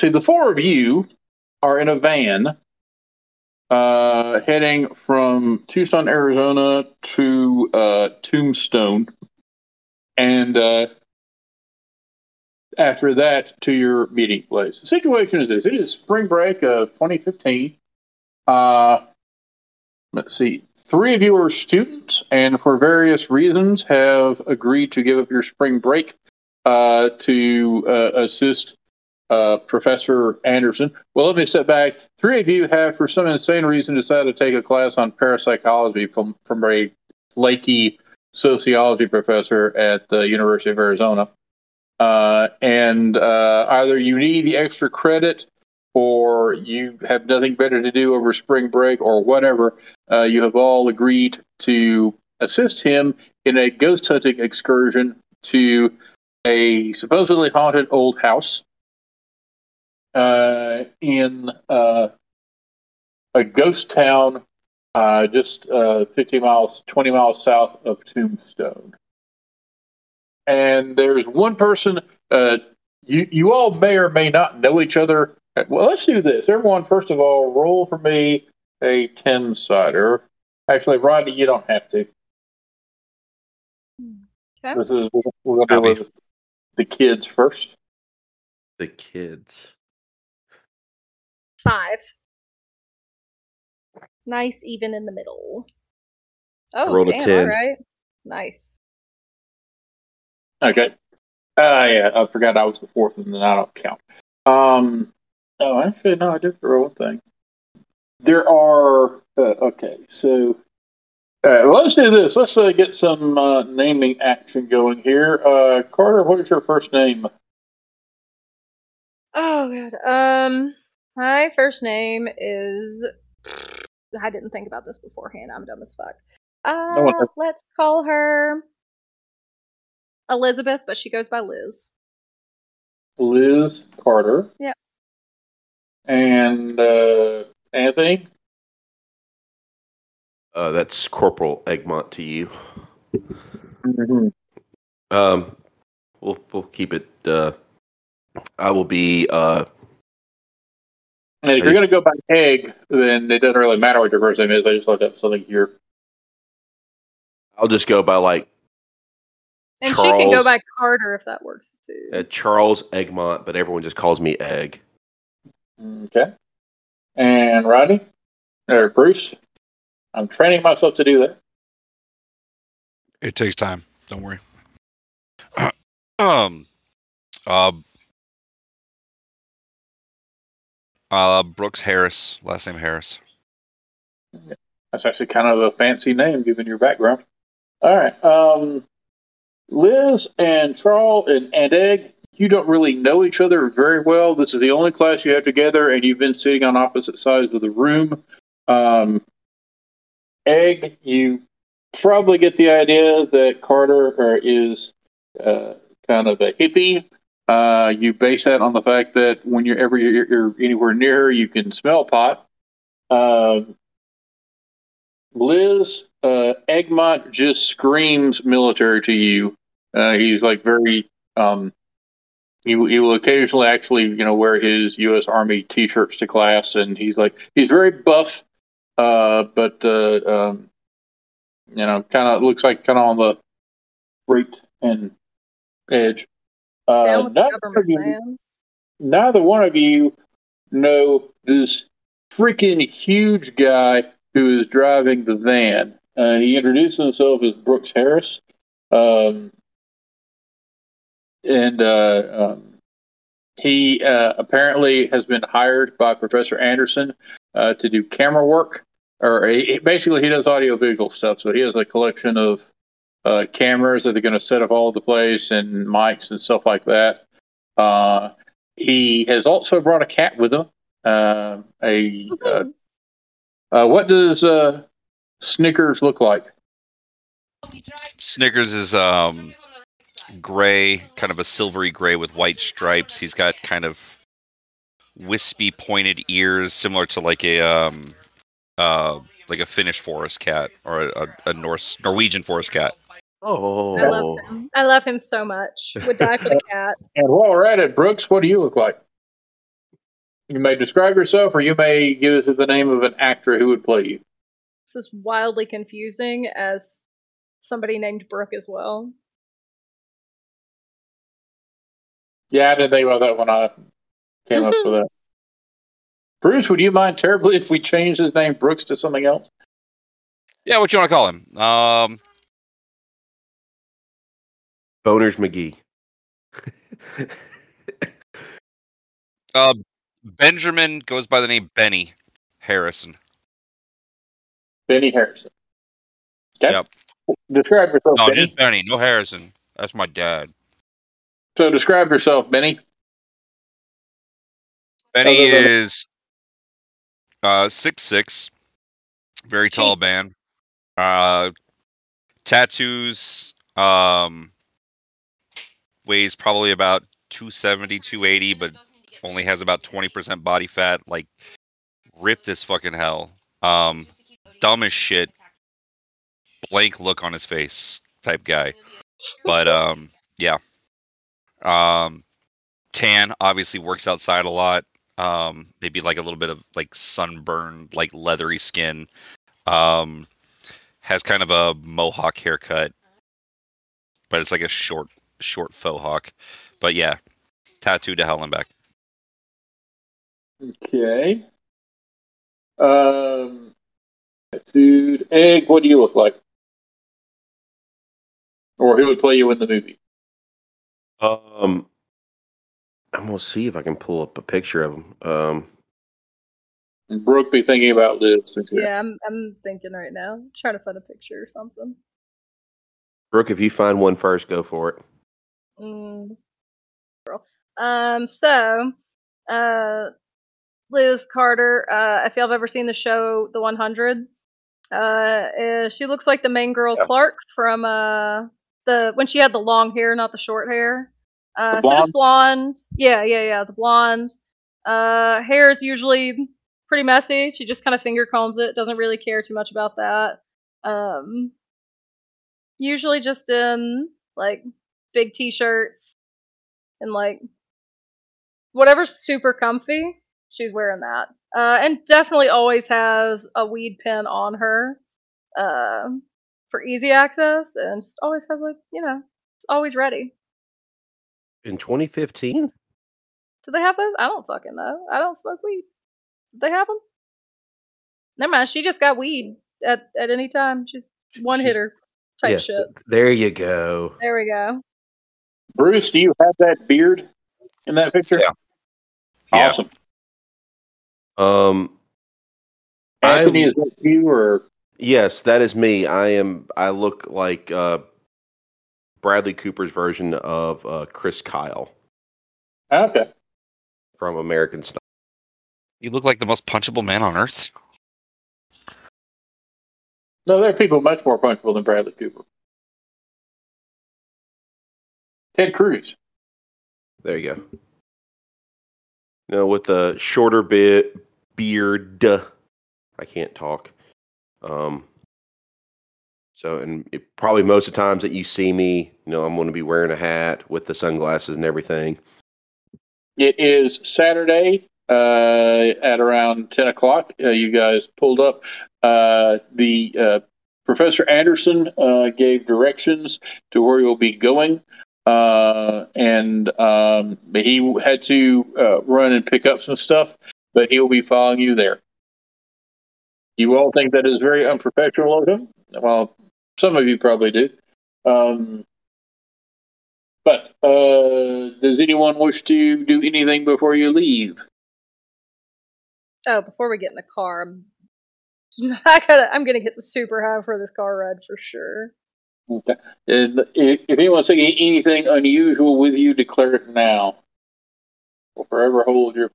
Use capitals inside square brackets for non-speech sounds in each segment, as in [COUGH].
see. The four of you are in a van uh, heading from Tucson, Arizona to uh, Tombstone. And uh, after that, to your meeting place. The situation is this it is spring break of 2015. Uh, let's see. Three of you are students, and for various reasons, have agreed to give up your spring break uh, to uh, assist uh, Professor Anderson. Well, let me step back. Three of you have, for some insane reason, decided to take a class on parapsychology from, from a flaky sociology professor at the University of Arizona. Uh, and uh, either you need the extra credit or you have nothing better to do over spring break or whatever, uh, you have all agreed to assist him in a ghost hunting excursion to a supposedly haunted old house uh, in uh, a ghost town uh, just uh, 50 miles, 20 miles south of Tombstone. And there's one person, uh, you, you all may or may not know each other well, let's do this. Everyone, first of all, roll for me a 10 sider. Actually, Rodney, you don't have to. Okay. This is we're going to do with the kids first. The kids. Five. Nice, even in the middle. Oh, rolled a damn, 10. all right. Nice. Okay. Uh, yeah, I forgot I was the fourth, and then I don't count. Um, oh, actually, no, I did the roll thing. There are uh, okay, so uh, well, let's do this. Let's uh, get some uh, naming action going here. Uh, Carter, what is your first name? Oh god. Um my first name is I didn't think about this beforehand. I'm dumb as fuck. Uh let's call her Elizabeth, but she goes by Liz. Liz Carter. Yeah. And uh, Anthony. Uh, that's Corporal Egmont to you. Mm-hmm. Um, we'll we'll keep it. Uh, I will be. Uh, And if you're going to go by egg, then it doesn't really matter what your first name is. I just looked up something here. I'll just go by like And she can go by Carter if that works too. uh, Charles Egmont, but everyone just calls me Egg. Okay. And Rodney or Bruce. I'm training myself to do that. It takes time. Don't worry. [CLEARS THROAT] um, uh, uh, Brooks Harris, last name Harris. That's actually kind of a fancy name given your background. All right. Um, Liz and Charles and, and Egg, you don't really know each other very well. This is the only class you have together, and you've been sitting on opposite sides of the room. Um, Egg, you probably get the idea that Carter uh, is uh, kind of a hippie. Uh, you base that on the fact that when you're ever you're, you're anywhere near her, you can smell pot. Um, Liz, uh, Egmont just screams military to you. Uh, he's like very, um, he, he will occasionally actually, you know, wear his U.S. Army T-shirts to class, and he's like, he's very buff, uh, but, uh, um, you know, kind of looks like kind of on the straight and edge. Uh, Down with the neither, of you, neither one of you know this freaking huge guy who is driving the van. Uh, he introduced himself as Brooks Harris, um, and uh, um, he uh, apparently has been hired by Professor Anderson uh, to do camera work, or he, basically he does audiovisual stuff. So he has a collection of uh, cameras that they're going to set up all over the place and mics and stuff like that. Uh, he has also brought a cat with him. Uh, a uh, uh, what does uh, Snickers look like? Snickers is um gray, kind of a silvery gray with white stripes. He's got kind of wispy, pointed ears, similar to like a um uh like a Finnish forest cat or a, a, a Norse Norwegian forest cat. Oh, I love him. I love him so much. Would die for the cat. And while we're at it, Brooks, what do you look like? You may describe yourself, or you may give us the name of an actor who would play you. This is wildly confusing as somebody named Brooke as well. Yeah, I didn't think about that when I came up with [LAUGHS] that. Bruce, would you mind terribly if we changed his name Brooks to something else? Yeah, what you want to call him? Um, Boners McGee. uh, Benjamin goes by the name Benny Harrison. Benny Harrison. Okay. Yep. Describe yourself, No, Benny. just Benny, no Harrison. That's my dad. So describe yourself, Benny. Benny Other than- is uh six six, very tall Jeez. man. Uh, tattoos. Um, weighs probably about 270, 280, but only has about 20% body fat. Like ripped as fucking hell. Um, dumb as shit. Blank look on his face type guy. But um, yeah. Um, tan obviously works outside a lot. Um, maybe like a little bit of like sunburn, like leathery skin. Um, has kind of a mohawk haircut, but it's like a short, short faux hawk. But yeah, tattooed to hell and back. Okay. Um, dude, Egg, what do you look like? Or who would play you in the movie? Um, I'm gonna see if I can pull up a picture of him. Um, Brooke be thinking about this. Yeah, I'm I'm thinking right now. Trying to find a picture or something. Brooke, if you find one first, go for it. Mm. Um. So, uh, Liz Carter. Uh, if y'all have ever seen the show The 100, uh, uh, she looks like the main girl Yeah. Clarke from uh the when she had the long hair, not the short hair. Uh, so just blonde. Yeah, yeah, yeah. The blonde. Uh, hair is usually pretty messy. She just kind of finger combs it. Doesn't really care too much about that. Um, usually just in like big t-shirts and like whatever's super comfy she's wearing that. Uh, and definitely always has a weed pen on her uh, for easy access and just always has like you know it's always ready. In 2015, do they have those? I don't fucking know. I don't smoke weed. Do they have them never mind. She just got weed at, at any time. She's one She's- hitter type yeah, shit. th- there you go. there we go Bruce, do you have that beard in that picture? Yeah. Yeah. Awesome. Um, I- Anthony, is that you or yes, that is me. I am. I look like uh, Bradley Cooper's version of uh, Chris Kyle okay? from American Sniper. You look like the most punchable man on earth. No, there are people much more punchable than Bradley Cooper. Ted Cruz. There you go. No, with the shorter bit beard. I can't talk. Um. So, and it, probably most of the times that you see me, you know, I'm going to be wearing a hat with the sunglasses and everything. It is Saturday uh, at around 10 o'clock. Uh, you guys pulled up. Uh, the uh, Professor Anderson uh, gave directions to where you'll be going. Uh, and um, he had to uh, run and pick up some stuff, but he'll be following you there. You all think that is very unprofessional of him. Well, some of you probably do. Um, but uh, does anyone wish to do anything before you leave? Oh, before we get in the car, I'm, [LAUGHS] I gotta, I'm gonna get super high for this car ride for sure. Okay. And if if anyone's saying anything unusual with you, declare it now. Or forever hold your.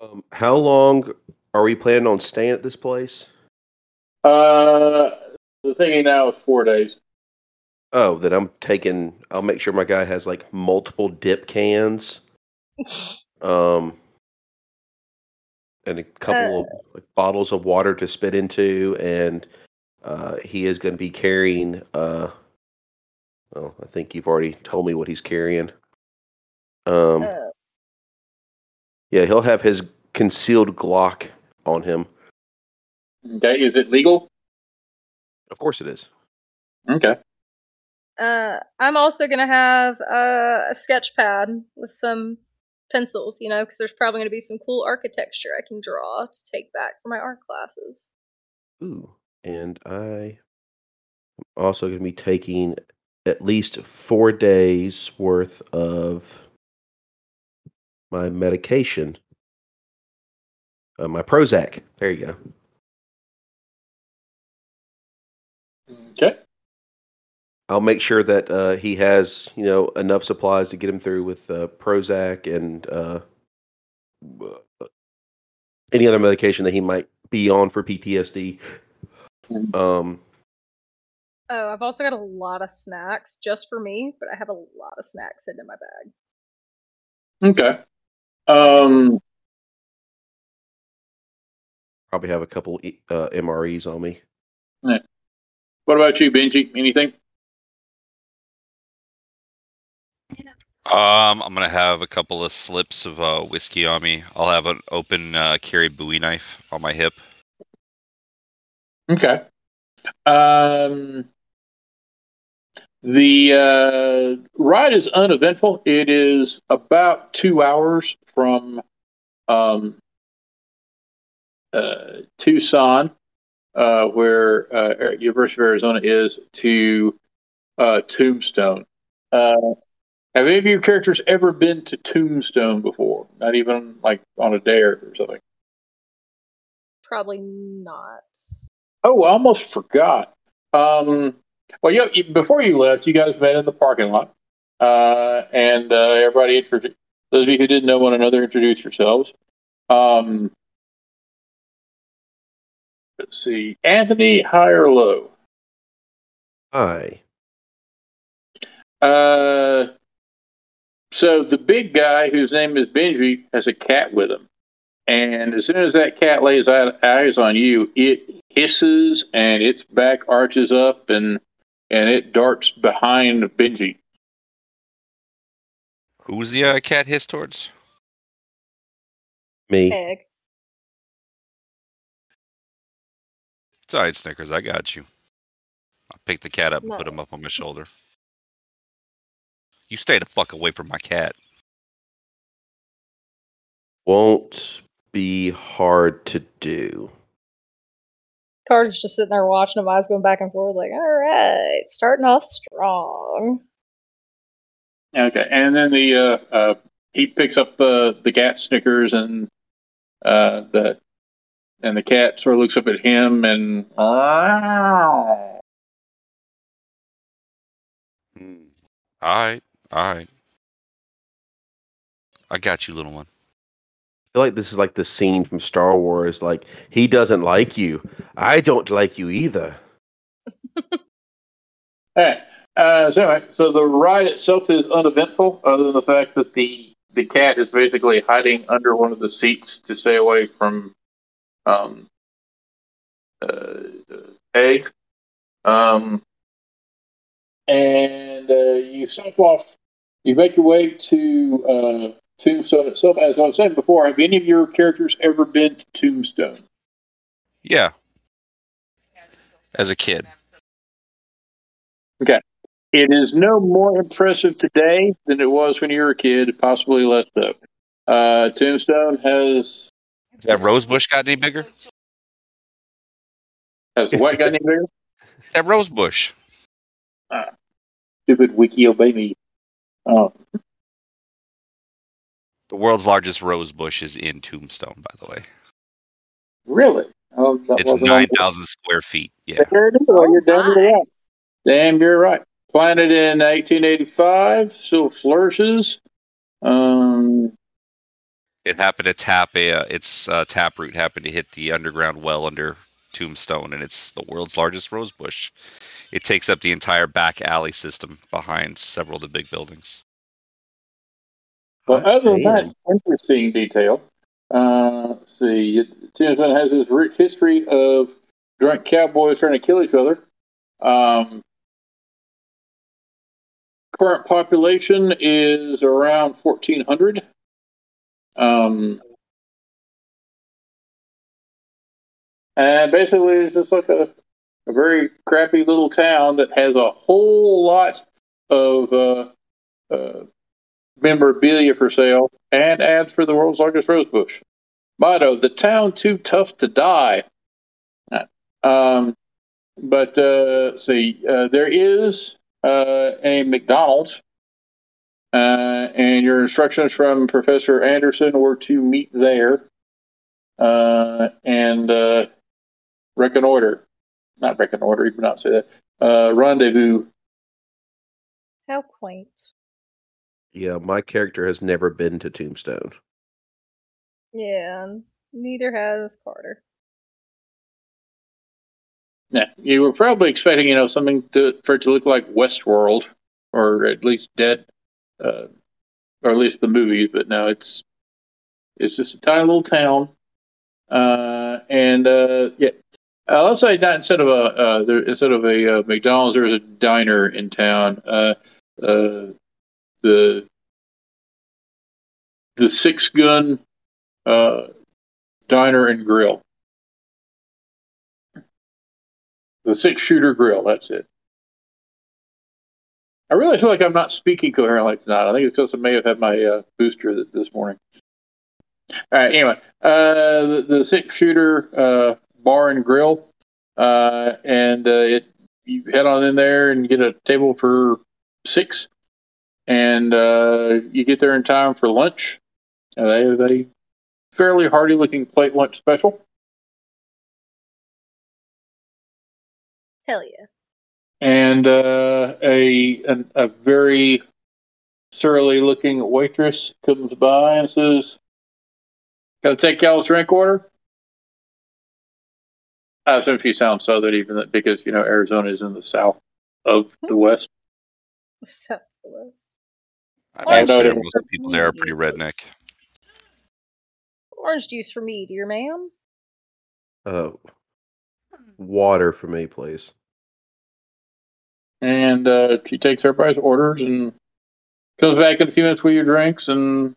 Um, how long are we planning on staying at this place? Uh, the thinking now is four days. Oh, then I'm taking. I'll make sure my guy has like multiple dip cans, [LAUGHS] um, and a couple of like, bottles of water to spit into, and uh, he is going to be carrying uh, Well, I think you've already told me what he's carrying. Um, Uh, yeah, he'll have his concealed Glock on him. Okay, is it legal? Of course, it is. Okay. uh, I'm also gonna have uh, a sketch pad with some pencils, you know, because there's probably gonna be some cool architecture I can draw to take back for my art classes. Ooh, and I am also going to be taking at least four days worth of my medication, uh, my Prozac. There you go. Okay. I'll make sure that uh, he has, you know, enough supplies to get him through with uh, Prozac and uh, any other medication that he might be on for PTSD. Mhm. Um, Oh, I've also got a lot of snacks just for me, but I have a lot of snacks hidden in my bag. Okay. Um. probably have a couple E- uh, MREs on me. What about you, Benji? Anything? Um, I'm gonna have a couple of slips of uh, whiskey on me. I'll have an open uh, carry Bowie knife on my hip. Okay. Um. The uh, ride is uneventful. It is about two hours from um, uh, Tucson, uh, where uh, University of Arizona is, to uh, Tombstone. Uh, have any of your characters ever been to Tombstone before? Not even like on a dare or something. Probably not. Oh, I almost forgot. Um, well, you, you- before you left, you guys met in the parking lot, uh, and uh, everybody introduced. Those of you who didn't know one another, introduce yourselves. Um, let's see, Anthony, high or low? Hi. Uh, so the big guy, whose name is Benji, has a cat with him, and as soon as that cat lays eyes on you, it hisses and its back arches up and and it darts behind Benji. Who's the uh, cat hiss towards? Me. Egg. It's alright, Snickers. I got you. I'll pick the cat up and put him up on my shoulder. You stay the fuck away from my cat. Won't be hard to do. Carter's just sitting there watching him, eyes going back and forth, like, all right, starting off strong. Okay, and then the uh, uh, he picks up uh, the cat Snickers and uh, the and the cat sort of looks up at him and Alright, alright. I got you, little one. Feel like this is like the scene from Star Wars. Like he doesn't like you. I don't like you either. [LAUGHS] Hey, uh, so anyway, so the ride itself is uneventful, other than the fact that the the cat is basically hiding under one of the seats to stay away from um, uh, egg. Um, and uh, you stop off. You make your way to uh, Tombstone itself. As I was saying before, have any of your characters ever been to Tombstone? Yeah. As a kid. Okay. It is no more impressive today than it was when you were a kid, possibly less so. Uh, Tombstone has Has that rose bush got any bigger? has what got any bigger? [LAUGHS] That rose bush. Stupid wiki obey me. Oh, The world's largest rose bush is in Tombstone, by the way. really? Oh, It's 9,000 square feet. Yeah. There it is. Oh, you're damn my. right. Damn, you're right. Planted in 1885, still flourishes. Um, It happened to tap a, uh, its uh, tap root happened to hit the underground well under Tombstone, and it's the world's largest rose bush. It takes up the entire back alley system behind several of the big buildings. Well, Hot other than that interesting detail, uh, let's see, Tombstone has this rich history of drunk cowboys trying to kill each other. Um, current population is around 1,400. Um, and basically, it's just like a, a very crappy little town that has a whole lot of uh, uh, memorabilia for sale and ads for the world's largest rose bush. Motto: The town too tough to die. Um, but uh, see, uh, there is uh, a McDonald's, uh, and your instructions from Professor Anderson were to meet there uh, and uh, reconnoiter. Not reconnoiter, you cannot say that. rendezvous. How quaint. Yeah, my character has never been to Tombstone. Yeah, neither has Carter. Yeah, you were probably expecting, you know, something to, for it to look like Westworld, or at least Dead, uh, or at least the movies. But no, it's it's just a tiny little town, uh, and uh, yeah. Uh, let's say that instead of a uh, there, instead of a uh, McDonald's, there's a diner in town. Uh, uh, the the Six Gun uh, Diner and Grill. The six shooter grill, that's it. I really feel like I'm not speaking coherently tonight. I think it's because I may have had my uh, booster this morning. All right, anyway, uh, the, the six shooter uh, bar and grill, uh, and uh, it you head on in there and get a table for six, and uh, you get there in time for lunch. they have a fairly hearty looking plate lunch special. Hell yeah. And uh, a, a a very surly looking waitress comes by and says, "Got to take y'all's drink order." I assume she sounds southern, even because you know Arizona is in the south of the west. South of the west. I imagine most of the people there are pretty redneck. Orange juice for me, dear ma'am. Uh, water for me, please. And uh, she takes everybody's orders and comes back in a few minutes with your drinks. And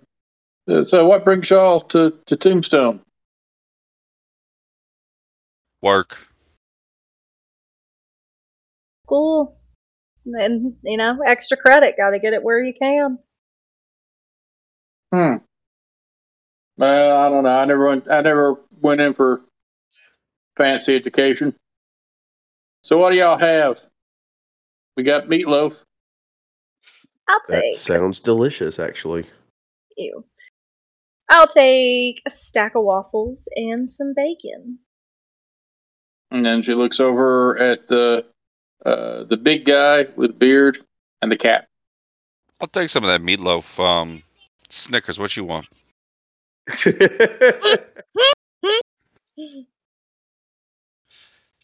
uh, so, what brings y'all to, to Tombstone? Work. School. And, you know, extra credit. Got to get it where you can. Hmm. Well, I don't know. I never went. I never went in for fancy education. So, what do y'all have? We got meatloaf. I'll That take. sounds delicious, actually. Ew. I'll take a stack of waffles and some bacon. And then she looks over at the uh, the big guy with beard and the cat. I'll take some of that meatloaf. Um, Snickers, what you want? [LAUGHS]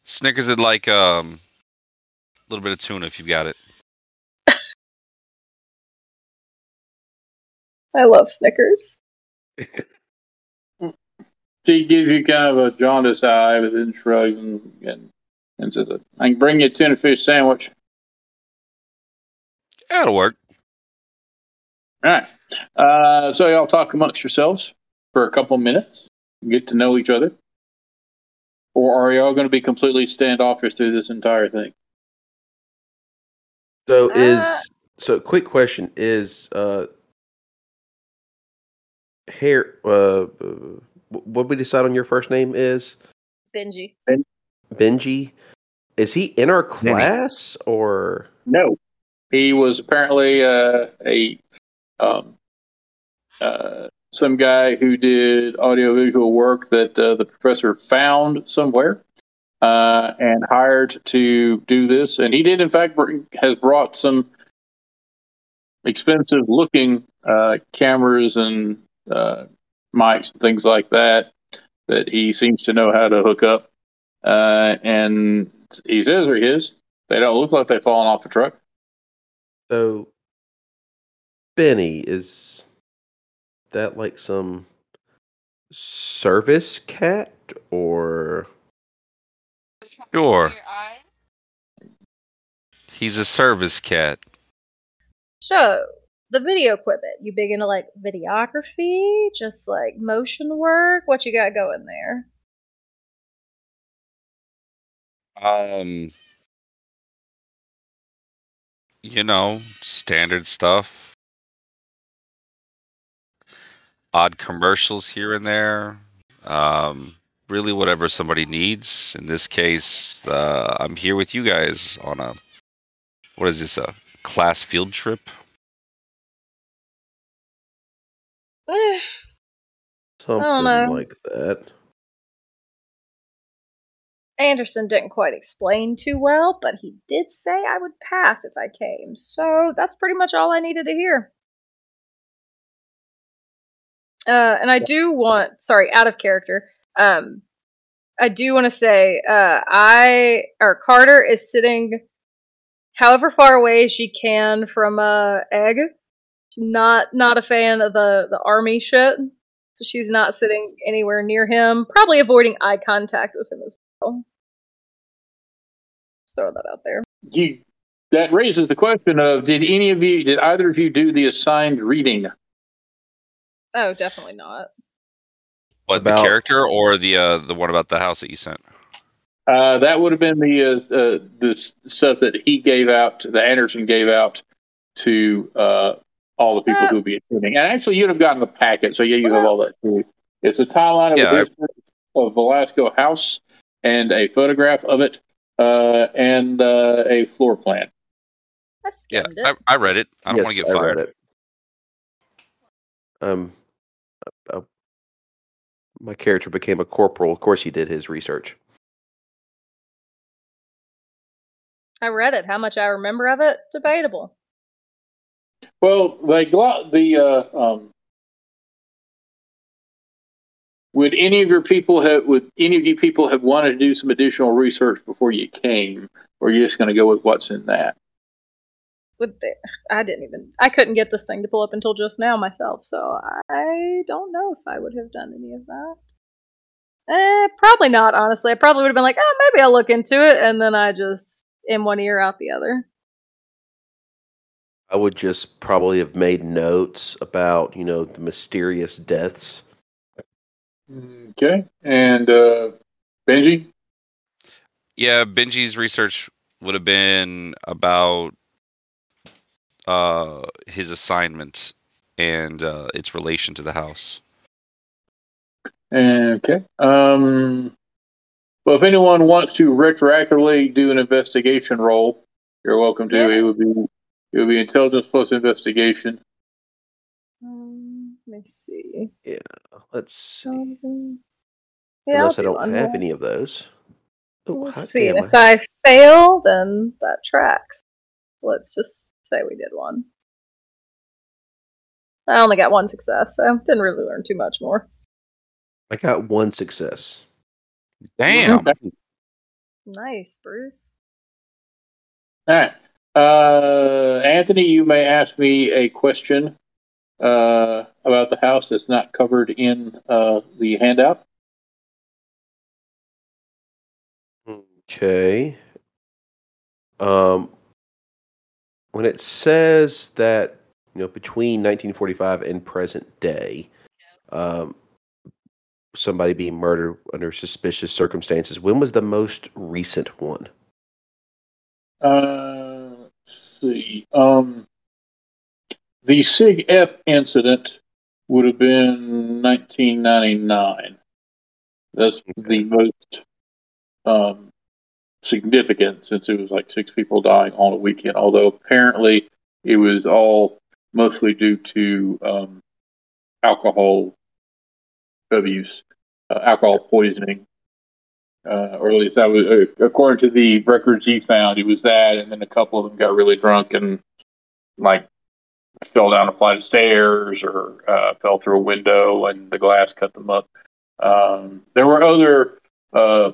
Snickers would like um a little bit of tuna if you've got it. I love Snickers. She gives you kind of a jaundiced eye, but then shrugs and and, and says, "I can bring you a tuna fish sandwich." That'll work. All right. Uh, so y'all talk amongst yourselves for a couple minutes, get to know each other, or are y'all going to be completely standoffish through this entire thing? So Uh, is so quick question is uh hair uh what we decide on your first name is Benji. Benji is he in our class or No. He was apparently uh, a um, uh, some guy who did audiovisual work that uh, the professor found somewhere uh, and hired to do this. And he did, in fact, bring, has brought some expensive looking uh, cameras and uh, mics and things like that that he seems to know how to hook up. Uh, and he says they're his. They don't look like they've fallen off the truck. so Benny is that like some service cat or Sure. He's a service cat. So, the video equipment. You big into like videography, just like motion work? What you got going there? Um, you know, standard stuff. Odd commercials here and there. Um, really, whatever somebody needs. In this case, uh, I'm here with you guys on a what is this a class field trip? [SIGHS] Something like that. Anderson didn't quite explain too well, but he did say I would pass if I came. So that's pretty much all I needed to hear. Uh, and I do want, sorry, out of character. Um, I do want to say, uh, I or Carter is sitting, however far away she can from uh, Egg. Not not a fan of the the army shit, so she's not sitting anywhere near him. Probably avoiding eye contact with him as well. Just throw that out there. You that raises the question of did any of you did either of you do the assigned reading? Oh, definitely not. What About- the character or the uh, the one about the house that you sent? Uh, that would have been the uh, uh, this stuff that he gave out, that Anderson gave out to uh, all the people Uh, who would be attending. And actually, you'd have gotten the packet, so yeah, you have all that too. It's a timeline of Yeah, the I- of Velasco House and a photograph of it uh, and uh, a floor plan. I Yeah, it. I, I read it. I don't want to Yes, get I read fired. it. Um, my character became a corporal. Of course, he did his research. I read it. How much I remember of it, debatable. Well, they glo- the uh, um, would any of your people have would any of you people have wanted to do some additional research before you came, or are you just going to go with what's in that? Would they, I didn't even. I couldn't get this thing to pull up until just now myself, so I don't know if I would have done any of that. Eh, probably not. Honestly, I probably would have been like, oh, maybe I'll look into it, and then I just in one ear out the other. I would just probably have made notes about, you know, the mysterious deaths. Okay, and uh, Benji. Yeah, Benji's research would have been about uh, his assignment and uh, its relation to the house. Okay. Um, well, if anyone wants to retroactively do an investigation roll, you're welcome to. Yeah. It would be it would be intelligence plus investigation. Um, let me see. Yeah, let's see. Yeah, Unless I I'll do don't one have more. any of those. Oh, Let's see. damn, And if I fail, then that tracks. Let's just say we did one. I only got one success, so didn't really learn too much more. I got one success. Damn. Okay. Nice, Bruce. All right. Uh, Anthony, you may ask me a question uh, about the house that's not covered in uh, the handout. Okay. Um, when it says that you know between 1945 and present day, um, somebody being murdered under suspicious circumstances. When was the most recent one? Uh, let's see. Um, the SIGEP incident would have been 1999. That's the most um, significant since it was like six people dying on a weekend. Although apparently it was all mostly due to um, alcohol abuse, uh, alcohol poisoning uh, or at least that was uh, according to the records he found. It was that, and then a couple of them got really drunk and like fell down a flight of stairs or uh, fell through a window, and the glass cut them up. Um, there were other uh,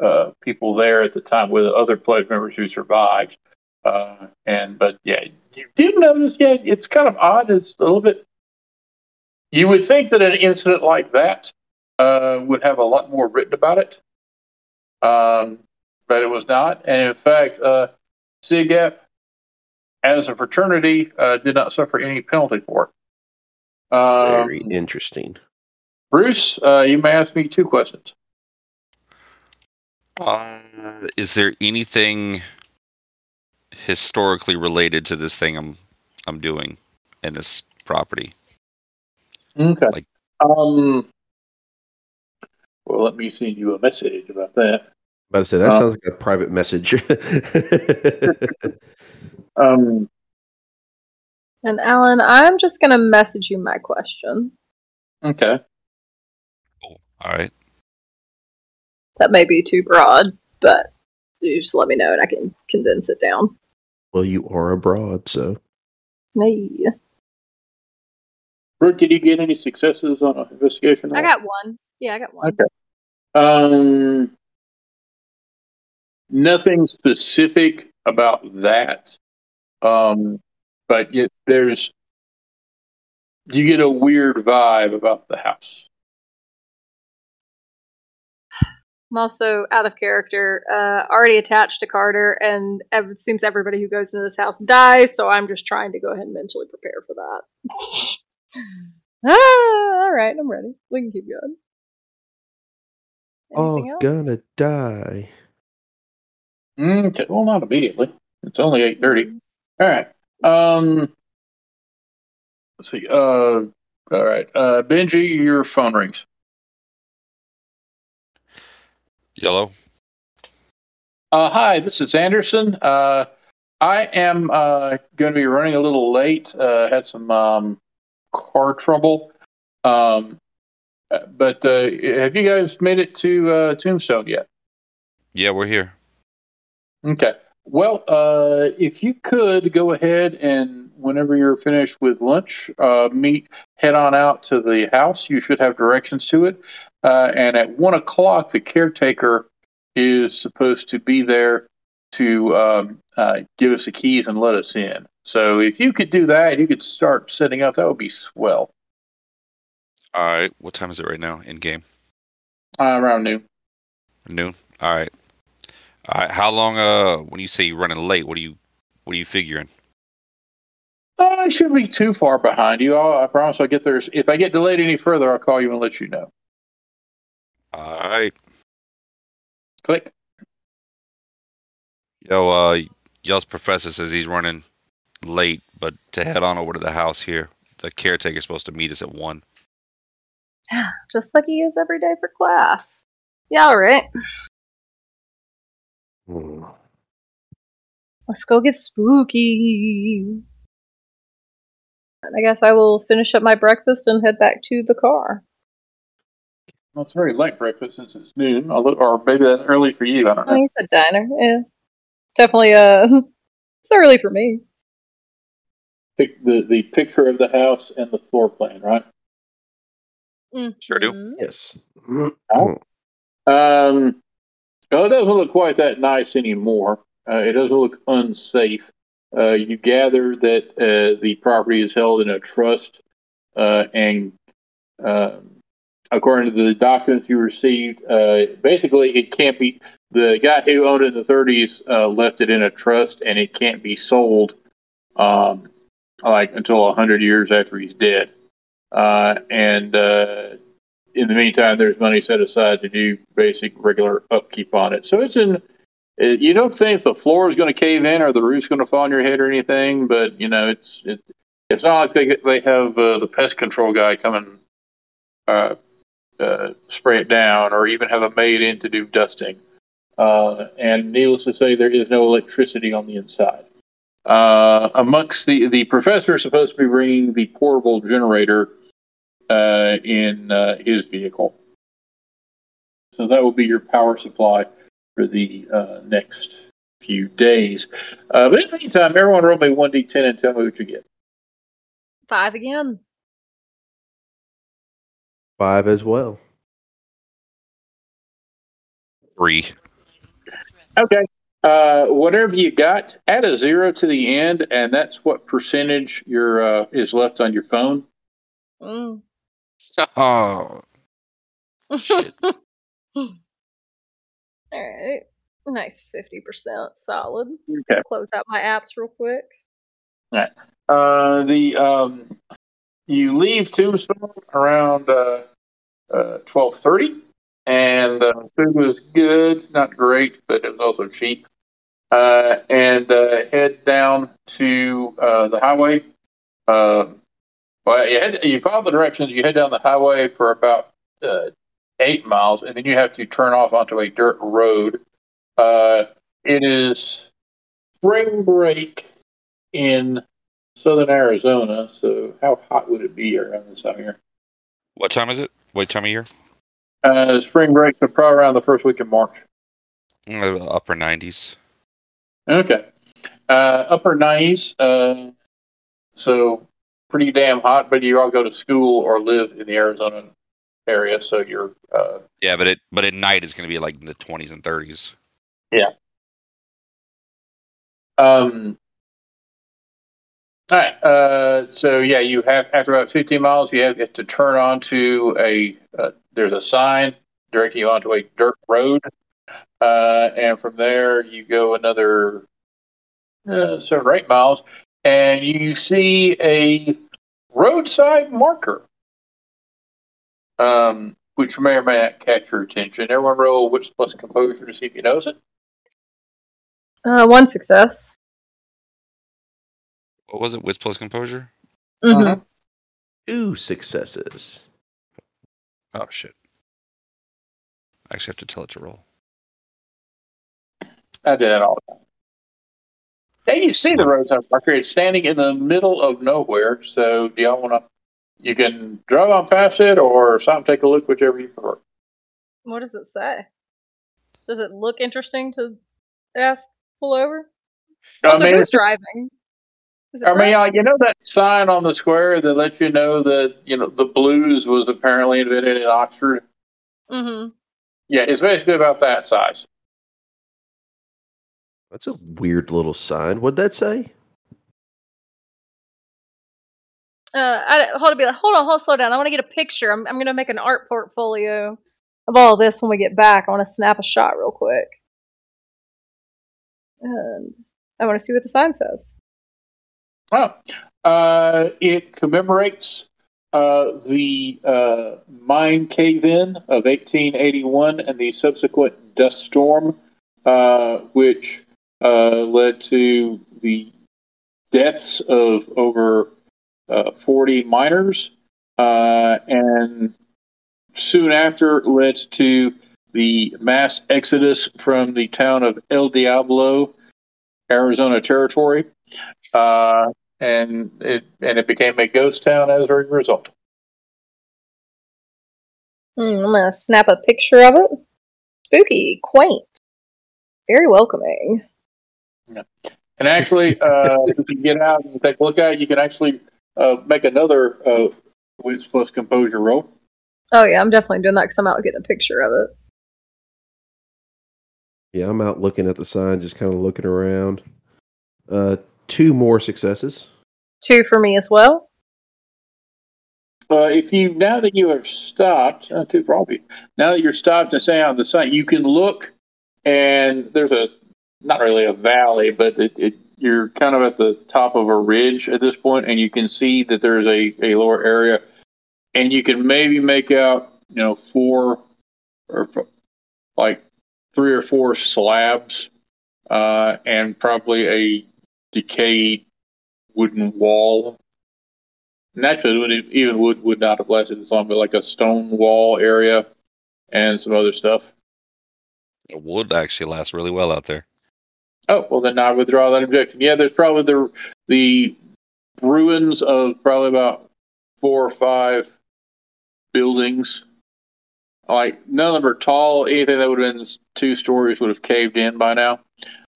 uh, people there at the time with other pledge members who survived, uh, and but yeah, you didn't notice. Yeah, it's kind of odd. It's a little bit. You would think that an incident like that uh, would have a lot more written about it um, but it was not. And in fact, uh, SIGEP as a fraternity, uh, did not suffer any penalty for it. Um, Very interesting. Bruce, uh, you may ask me two questions. Uh, is there anything historically related to this thing I'm I'm doing in this property? Okay. Like- um. Well, let me send you a message about that. About to say that Uh, sounds like a private message. [LAUGHS] Um. And Alan, I'm just gonna message you my question. Okay. Cool. All right. That may be too broad, but you just let me know and I can condense it down. well, you are abroad, so Hey. Brooke, did you get any successes on an investigation? I got one. Yeah, I got one. Okay. Um. Nothing specific about that. Um, but yet there's you get a weird vibe about the house. I'm also out of character, uh, already attached to Carter, and ev- it seems everybody who goes into this house dies, so I'm just trying to go ahead and mentally prepare for that. [LAUGHS] ah, all right, I'm ready. We can keep going. Anything all else? gonna die. Okay, well, not immediately. It's only eight thirty. All right. Um. Let's see. Uh. All right. Uh, Benji, your phone rings. Yellow. Uh, hi, this is Anderson. Uh, I am uh, going to be running a little late. Uh, had some um, car trouble. Um, but uh, have you guys made it to uh, Tombstone yet? Yeah, we're here. Okay. Well, uh, if you could go ahead and whenever you're finished with lunch, uh, meet, head on out to the house. You should have directions to it. Uh, and at one o'clock, the caretaker is supposed to be there to um, uh, give us the keys and let us in. So if you could do that, you could start setting up. That would be swell. All right. What time is it right now in game? Uh, around noon. Noon. All right. All right. How long? Uh, when you say you're running late, what are you, what are you figuring? Uh, I shouldn't be too far behind you. I'll, I promise I'll get there. If I get delayed any further, I'll call you and let you know. All right. Click. Yo, uh, Yell's professor says he's running late, but to head on over to the house here. The caretaker's supposed to meet us at one. Just like he is every day for class. Yeah, all right. Hmm. Let's go get spooky. And I guess I will finish up my breakfast and head back to the car. Well, it's a very late breakfast since it's noon, although, or maybe that's early for you. I don't Oh, know. you said diner. Yeah. Definitely, uh, [LAUGHS] it's early for me. Pick the, the picture of the house and the floor plan, right? Mm-hmm. Sure do. Mhm. Yes. Um, well, it doesn't look quite that nice anymore. Uh, it doesn't look unsafe. Uh, you gather that uh, the property is held in a trust, uh, and um according to the documents you received, uh, basically it can't be. The guy who owned it in the 30s uh, left it in a trust, and it can't be sold, um, like until 100 years after he's dead. Uh, and in the meantime, there's money set aside to do basic regular upkeep on it. So it's in. It, you don't think the floor is going to cave in or the roof's going to fall on your head or anything, but you know it's it, it's not like they they have uh, the pest control guy come and uh, uh, spray it down or even have a maid in to do dusting. Uh, and needless to say, there is no electricity on the inside. Uh, amongst the the professor is supposed to be bringing the portable generator uh, in his vehicle. So that will be your power supply for the uh, next few days. Uh, but in the meantime, everyone roll me 1d10 and tell me what you get. Five again. Five as well. Three. Okay. Uh, whatever you got, add a zero to the end, and that's what percentage your uh, is left on your phone. Mm. [LAUGHS] Oh, Shit. [LAUGHS] All right. Nice 50% solid. Okay. Close out my apps real quick. Uh, the um, you leave Tombstone around uh, uh, twelve thirty, and uh, food was good, not great, but it was also cheap. Uh, and uh, head down to uh, the highway. Uh, well, you head, you follow the directions. You head down the highway for about uh, eight miles, and then you have to turn off onto a dirt road. Uh, it is spring break in southern Arizona, so how hot would it be around this time of year? What time is it? What time of year? Uh, spring break, so probably around the first week of March. Uh, upper 90s. Okay. Uh, upper 90s, uh, so pretty damn hot, but you all go to school or live in the Arizona area, so you're uh, Yeah, but it but at night it's going to be like in the 20s and 30s. Um, all right. Uh, so yeah, you have after about 15 miles, you have to turn onto a. Uh, there's a sign directing you onto a dirt road, uh, and from there you go another uh, seven or eight miles, and you see a roadside marker, um, which may or may not catch your attention. Everyone roll wits plus composure to see if you notice it. Uh, one success. What was it? Wits plus composure? hmm Uh-huh. Two successes. Oh shit. I actually have to tell it to roll. I do that all the time. Hey, you see the roadside marker? It's standing in the middle of nowhere. So, do y'all want to? You can drive on past it or stop and take a look, whichever you prefer. What does it say? Does it look interesting to ask pull over? I Also, mean, who's it's- driving? Is it I mean, Rex? like, you know that sign on the square that lets you know that you know the blues was apparently invented in Oxford. Mm-hmm. Yeah, it's basically about that size. That's a weird little sign. What'd that say? Uh, I, hold on, be like, hold on, hold, slow down. I want to get a picture. I'm, I'm going to make an art portfolio of all of this when we get back. I want to snap a shot real quick, and I want to see what the sign says. Oh, uh, it commemorates uh, the uh, mine cave in of 1881 and the subsequent dust storm, uh, which uh, led to the deaths of over uh, 40 miners, uh, and soon after led to the mass exodus from the town of El Diablo, Arizona Territory. Uh, and it and it became a ghost town as a result. Hmm, I'm going to snap a picture of it. Spooky, quaint, very welcoming. And actually, uh, if [LAUGHS] you get out and take a look at it, you can actually uh, make another uh, wits plus composure roll. Oh yeah, I'm definitely doing that because I'm out getting a picture of it. Yeah, I'm out looking at the sign, just kind of looking around. Uh, two more successes. Two for me as well. Uh, if you now that you have stopped, uh, two for all of you. Now that you're stopped and staying on the site, you can look, and there's a not really a valley, but it, it you're kind of at the top of a ridge at this point, and you can see that there's a, a lower area, and you can maybe make out you know four or like three or four slabs, uh, and probably a decayed wooden wall naturally even wood would not have lasted this long, but like a stone wall area and some other stuff. Would actually last really well out there. Oh well, then I withdraw that objection. Yeah, there's probably the the ruins of probably about four or five buildings. Like none of them are tall. Anything that would have been two stories would have caved in by now.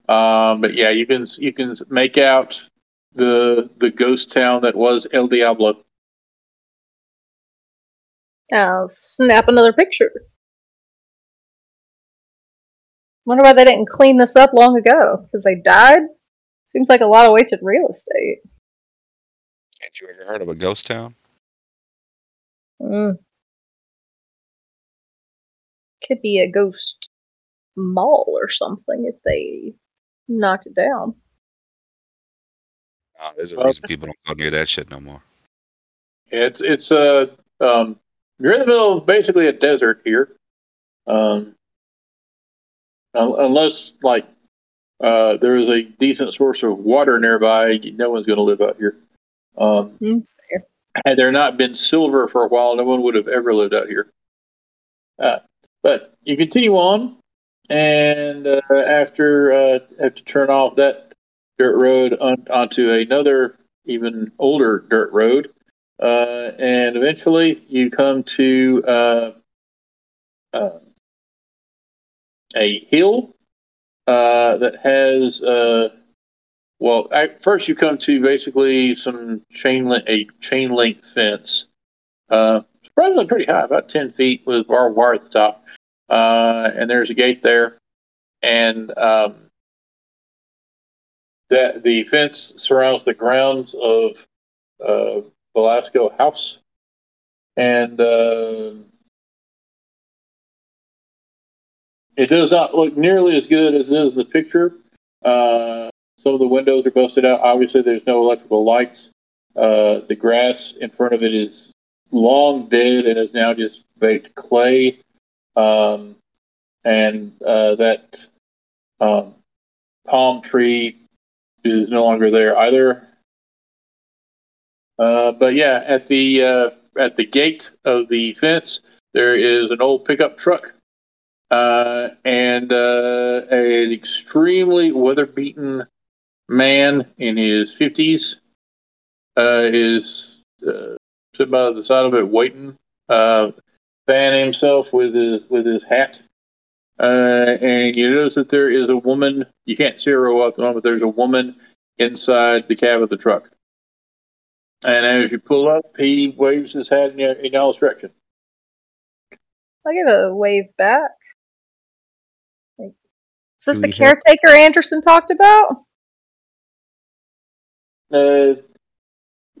Um, but yeah, you can you can make out the the ghost town that was El Diablo. I'll snap another picture. Wonder why they didn't clean this up long ago. Because they died? Seems like a lot of wasted real estate. Ain't you ever heard of a ghost town? Mm. Could be a ghost mall or something if they knocked it down. Uh, there's a Well- reason people don't go near that shit no more. It's it's uh um you're in the middle of basically a desert here. Um un- unless like uh there is a decent source of water nearby, no one's gonna live out here. Um Hmm, had there not been silver for a while, no one would have ever lived out here. Uh, but you continue on and uh, after uh have to turn off that dirt road on, onto another even older dirt road uh, and eventually you come to uh, uh, a hill uh, that has uh, well at first you come to basically some chain link a chain link fence. Uh, surprisingly pretty high about 10 feet with barbed wire at the top. Uh, and there's a gate there. And um, that the fence surrounds the grounds of uh, Velasco House, and it does not look nearly as good as it is in the picture. Uh, some of the windows are busted out. Obviously, there's no electrical lights. Uh, the grass in front of it is long dead and is now just baked clay. Um, and uh, that um, palm tree is no longer there either. Uh, but yeah, at the uh, at the gate of the fence, there is an old pickup truck uh, and uh, an extremely weather-beaten man in his fifties uh, is uh, sitting by the side of it, waiting, uh, fanning himself with his with his hat. Uh, and you notice that there is a woman. You can't see her well at the moment. But there's a woman inside the cab of the truck. And as you pull up, he waves his hat in, in y'all's direction. I'll give a wave back. Like, is this the we have- caretaker Anderson talked about? Uh,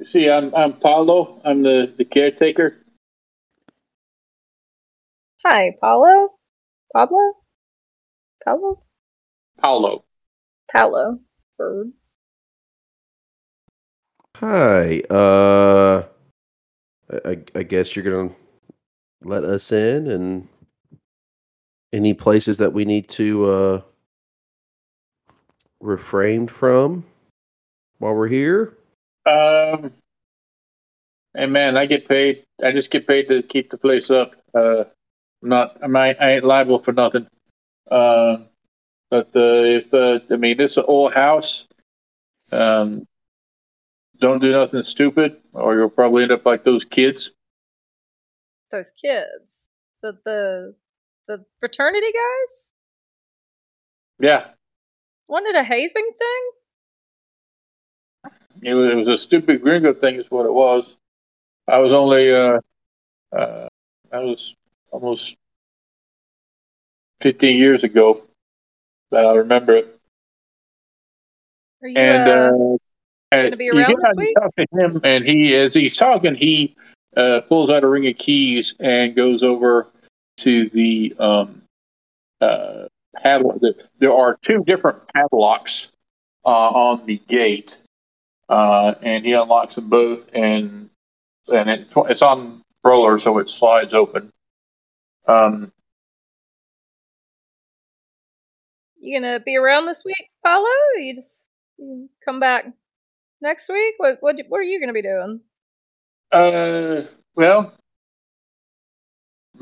see, I'm I'm Paulo. I'm the, the caretaker. Hi, Paulo? Pablo? Pablo? Paulo. Paolo. Bird. Hi. Uh, I, I- I guess you're gonna let us in, and any places that we need to uh refrain from while we're here. Um, and man, I get paid. I just get paid to keep the place up. Uh, I'm not. I might. I ain't liable for nothing. Um, but uh, if uh, I mean, this is an old house. Um, don't do nothing stupid, or you'll probably end up like those kids. Those kids. The the the fraternity guys? Yeah, Wasn't it a hazing thing? it was, it was a stupid gringo thing, is what it was. I was only. Uh, uh, I was almost 15 years ago that I remember it. Are you and uh, uh, gonna be around this week? talk to him, and he, as he's talking, he uh, pulls out a ring of keys and goes over to the um, uh, padlock. The, there are two different padlocks uh, on the gate, uh, and he unlocks them both, and and it, it's on roller, so it slides open. Um, you gonna be around this week, Paulo? You just you come back next week? What what what are you gonna be doing? Uh, well,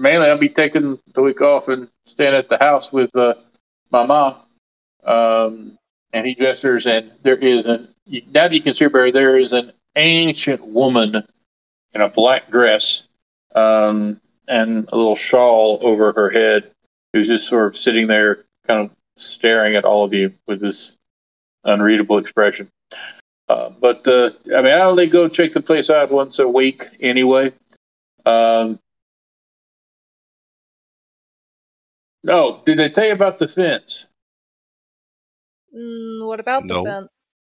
mainly I'll be taking the week off and staying at the house with uh, my mom. Um, and he gestures, and there is an now that you can see her, there is an ancient woman in a black dress um, and a little shawl over her head, who's just sort of sitting there, kind of staring at all of you with this unreadable expression. Uh, but uh, I mean, I only go check the place out once a week anyway. Um, no, did they tell you about the fence? Mm, what about the fence?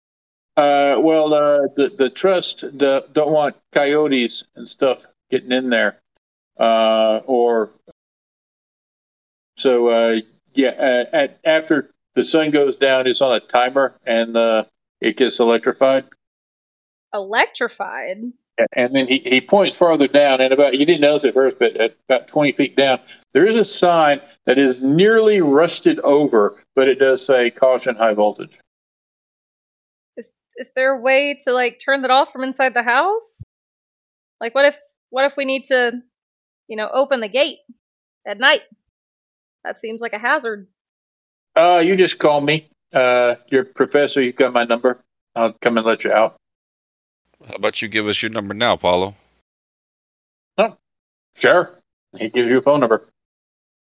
Uh, well, uh, the the trust the, don't want coyotes and stuff getting in there, uh, or so. Uh, yeah, uh, at, after the sun goes down, it's on a timer and uh, it gets electrified. Electrified. And then he, he points farther down, and about you didn't notice at first, but at about 20 feet down, there is a sign that is nearly rusted over, but it does say caution high voltage. Is is there a way to like turn that off from inside the house? Like what if what if we need to, you know, open the gate at night? That seems like a hazard. Uh, you just call me. Uh, your professor, you got my number. I'll come and let you out. How about you give us your number now, Paulo? Oh. Sure. He gives you a phone number.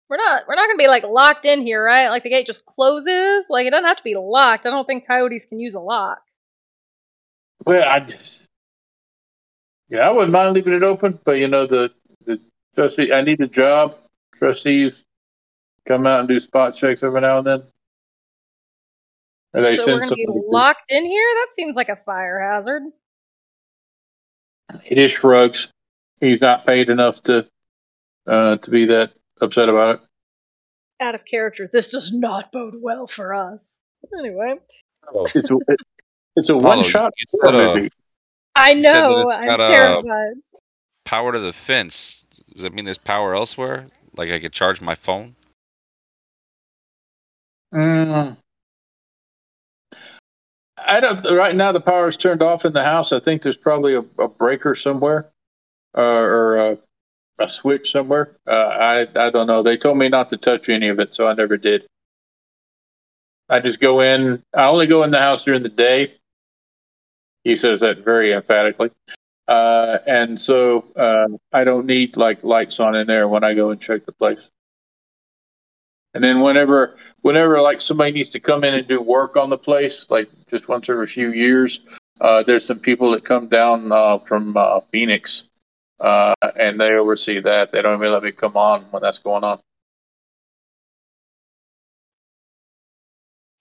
We're not we're not gonna be like locked in here, right? Like the gate just closes. Like it doesn't have to be locked. I don't think coyotes can use a lock. Well, I just, yeah, I wouldn't mind leaving it open, but you know, the, the trustee, I need a job. Trustees come out and do spot checks every now and then. Or they so we're gonna be somebody to- locked in here? That seems like a fire hazard. He just shrugs. He's not paid enough to uh, to be that upset about it. Out of character. This does not bode well for us. Anyway. It's a, it's a one shot you said, uh, I You said that know, I'm got a- terrified. Power to the fence. Does that mean there's power elsewhere? Like I could charge my phone? Mm. I don't. Right now, the power is turned off in the house. I think there's probably a, a breaker somewhere, uh, or a, a switch somewhere. Uh, I I don't know. They told me not to touch any of it, so I never did. I just go in. I only go in the house during the day. He says that very emphatically, uh, and so uh, I don't need like lights on in there when I go and check the place. And then whenever whenever like somebody needs to come in and do work on the place, like just once every few years, uh, there's some people that come down uh, from uh, Phoenix, uh, and they oversee that. They don't even let me come on when that's going on.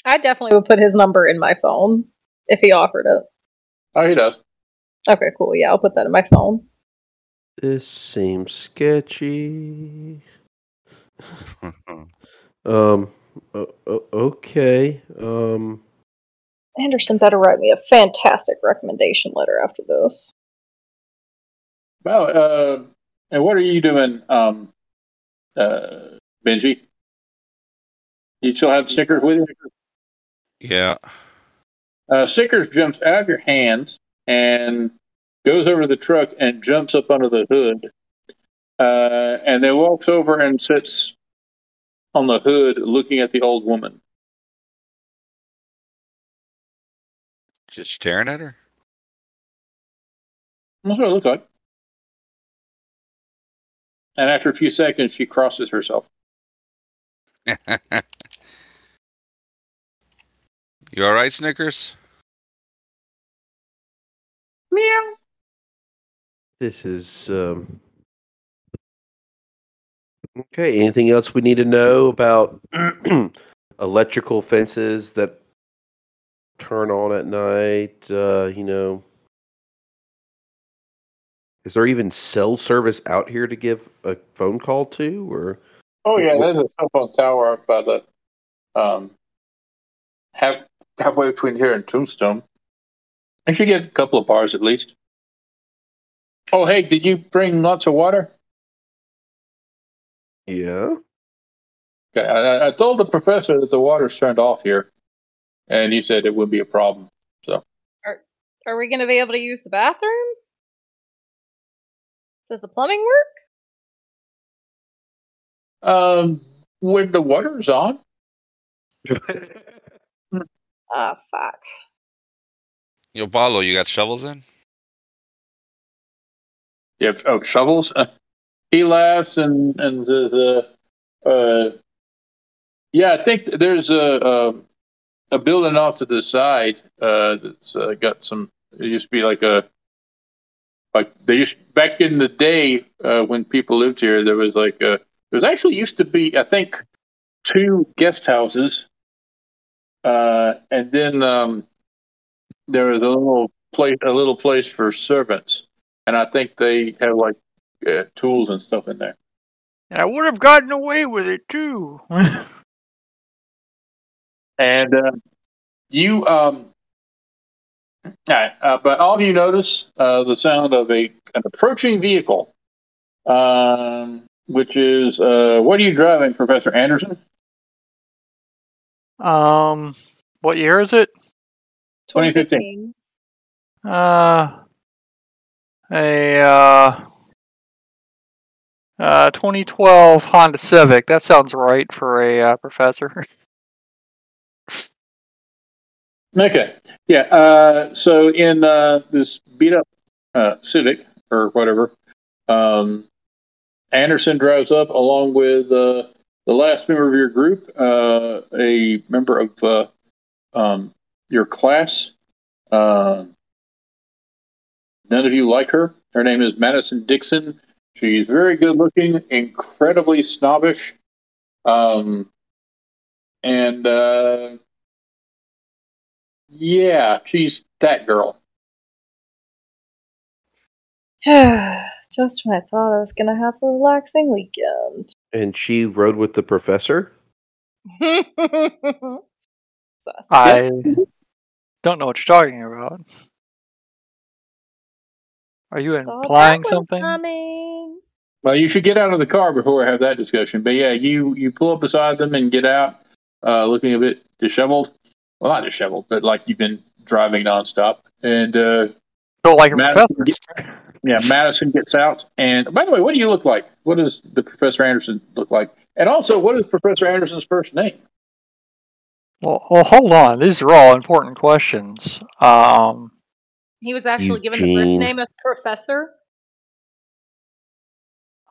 I definitely would put his number in my phone if he offered it. Oh, he does. Okay, cool. Yeah, I'll put that in my phone. This seems sketchy. [LAUGHS] Um. o- o- okay. Um. Anderson better write me a fantastic recommendation letter after this. Well, uh, and what are you doing, um, uh, Benji? You still have Snickers with you? yeah. Uh, Snickers jumps out of your hands and goes over to the truck and jumps up under the hood. Uh, and then walks over and sits on the hood looking at the old woman. Just staring at her? That's what it looks like. And after a few seconds, she crosses herself. [LAUGHS] you alright, Snickers? Meow. This is um. Okay. Anything else we need to know about [CLEARS THROAT] electrical fences that turn on at night? Uh, you know, is there even cell service out here to give a phone call to, or Oh yeah, there's a cell phone tower up by the um half halfway between here and Tombstone. I should get a couple of bars at least. Oh hey, did you bring lots of water? Yeah? Okay, I, I told the professor that the water's turned off here, and he said it would be a problem. So. Are we going to be able to use the bathroom? Does the plumbing work? Um, when the water's on, [LAUGHS] Ah, fuck. Yo, Paulo, you got shovels in? you have oh, shovels. [LAUGHS] he laughs and and says, uh, uh, "Yeah, I think there's a a, a building off to the side uh, that's uh, got some. It used to be like a like they used back in the day uh, when people lived here. There was like a there was actually used to be I think two guest houses, uh, and then um, there was a little place a little place for servants, and I think they have like uh, tools and stuff in there. And I would have gotten away with it too. [LAUGHS] And uh, you um, All right, uh, but all of you notice uh, the sound of a an approaching vehicle, um, which is uh, what are you driving, Professor Anderson? Um, what year is it? 2015. Uh, a uh, uh, 2012 Honda Civic. That sounds right for a uh, professor. [LAUGHS] Okay, yeah. Uh, so in uh, this beat up uh, Civic or whatever, um, Anderson drives up along with uh, the last member of your group, uh, a member of um, your class. None of you like her. Her name is Madison Dixon. She's very good looking, incredibly snobbish, um, and uh, yeah, she's that girl. [SIGHS] Just when I thought I was gonna have a relaxing weekend. And she rode with the professor. [LAUGHS] I don't know what you're talking about. Are you Saw implying something? coming. Well, you should get out of the car before we have that discussion. But yeah, you you pull up beside them and get out, uh, looking a bit disheveled. Well, not disheveled, but like you've been driving nonstop. And uh, Feel like a Madison, professor. yeah, Madison gets out. And by the way, what do you look like? What does the Professor Anderson look like? And also, what is Professor Anderson's first name? Well, well, hold on. These are all important questions. Um, He was actually given the Eugene. birth name of Professor.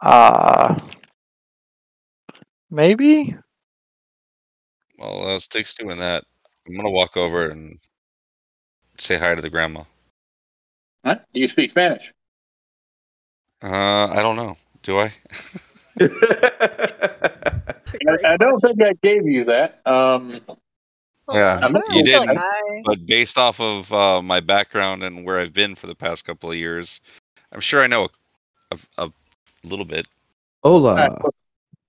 Uh, maybe. Well, uh, Sticks to doing that. I'm gonna walk over and say hi to the grandma. Huh? Do you speak Spanish? Uh, I don't know. Do I? It's a great I, I don't think I gave you that. Um. Yeah, I'm Oh, you didn't. But based off of uh, my background and where I've been for the past couple of years, I'm sure I know a, a, a little bit. Hola. Uh,